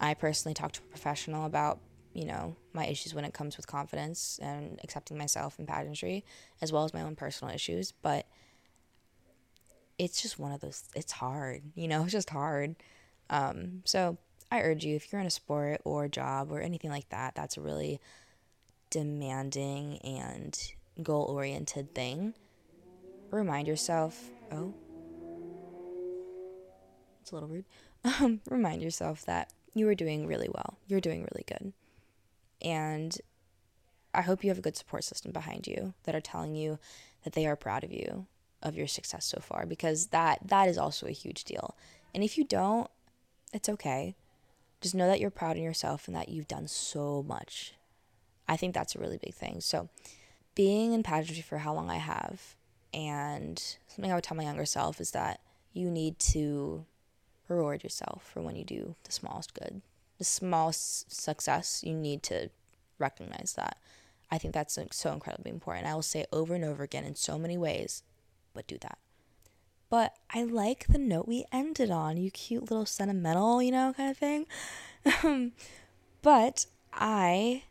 I personally talk to a professional about, you know, my issues when it comes with confidence and accepting myself in pageantry, as well as my own personal issues. But it's just one of those, it's hard, you know, it's just hard. Um, so I urge you, if you're in a sport or a job or anything like that, that's a really demanding and goal oriented thing, remind yourself, oh, it's a little rude. Um, remind yourself that you are doing really well. You're doing really good. And I hope you have a good support system behind you that are telling you that they are proud of you of your success so far because that that is also a huge deal. And if you don't, it's okay. Just know that you're proud of yourself and that you've done so much. I think that's a really big thing. So, being in pageantry for how long I have, and something I would tell my younger self is that you need to reward yourself for when you do the smallest good, the smallest success. You need to recognize that. I think that's so incredibly important. I will say over and over again in so many ways, but do that. But I like the note we ended on, you cute little sentimental, you know, kind of thing. but I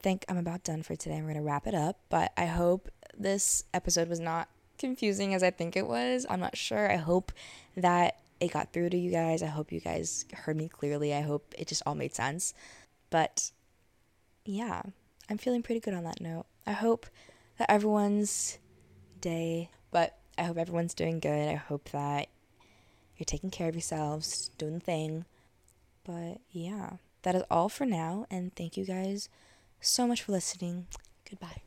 think I'm about done for today. I'm going to wrap it up. But I hope this episode was not confusing as I think it was. I'm not sure. I hope that it got through to you guys. I hope you guys heard me clearly. I hope it just all made sense. But yeah, I'm feeling pretty good on that note. I hope that everyone's day, but I hope everyone's doing good. I hope that you're taking care of yourselves, doing the thing. But yeah, that is all for now. And thank you guys so much for listening. Goodbye.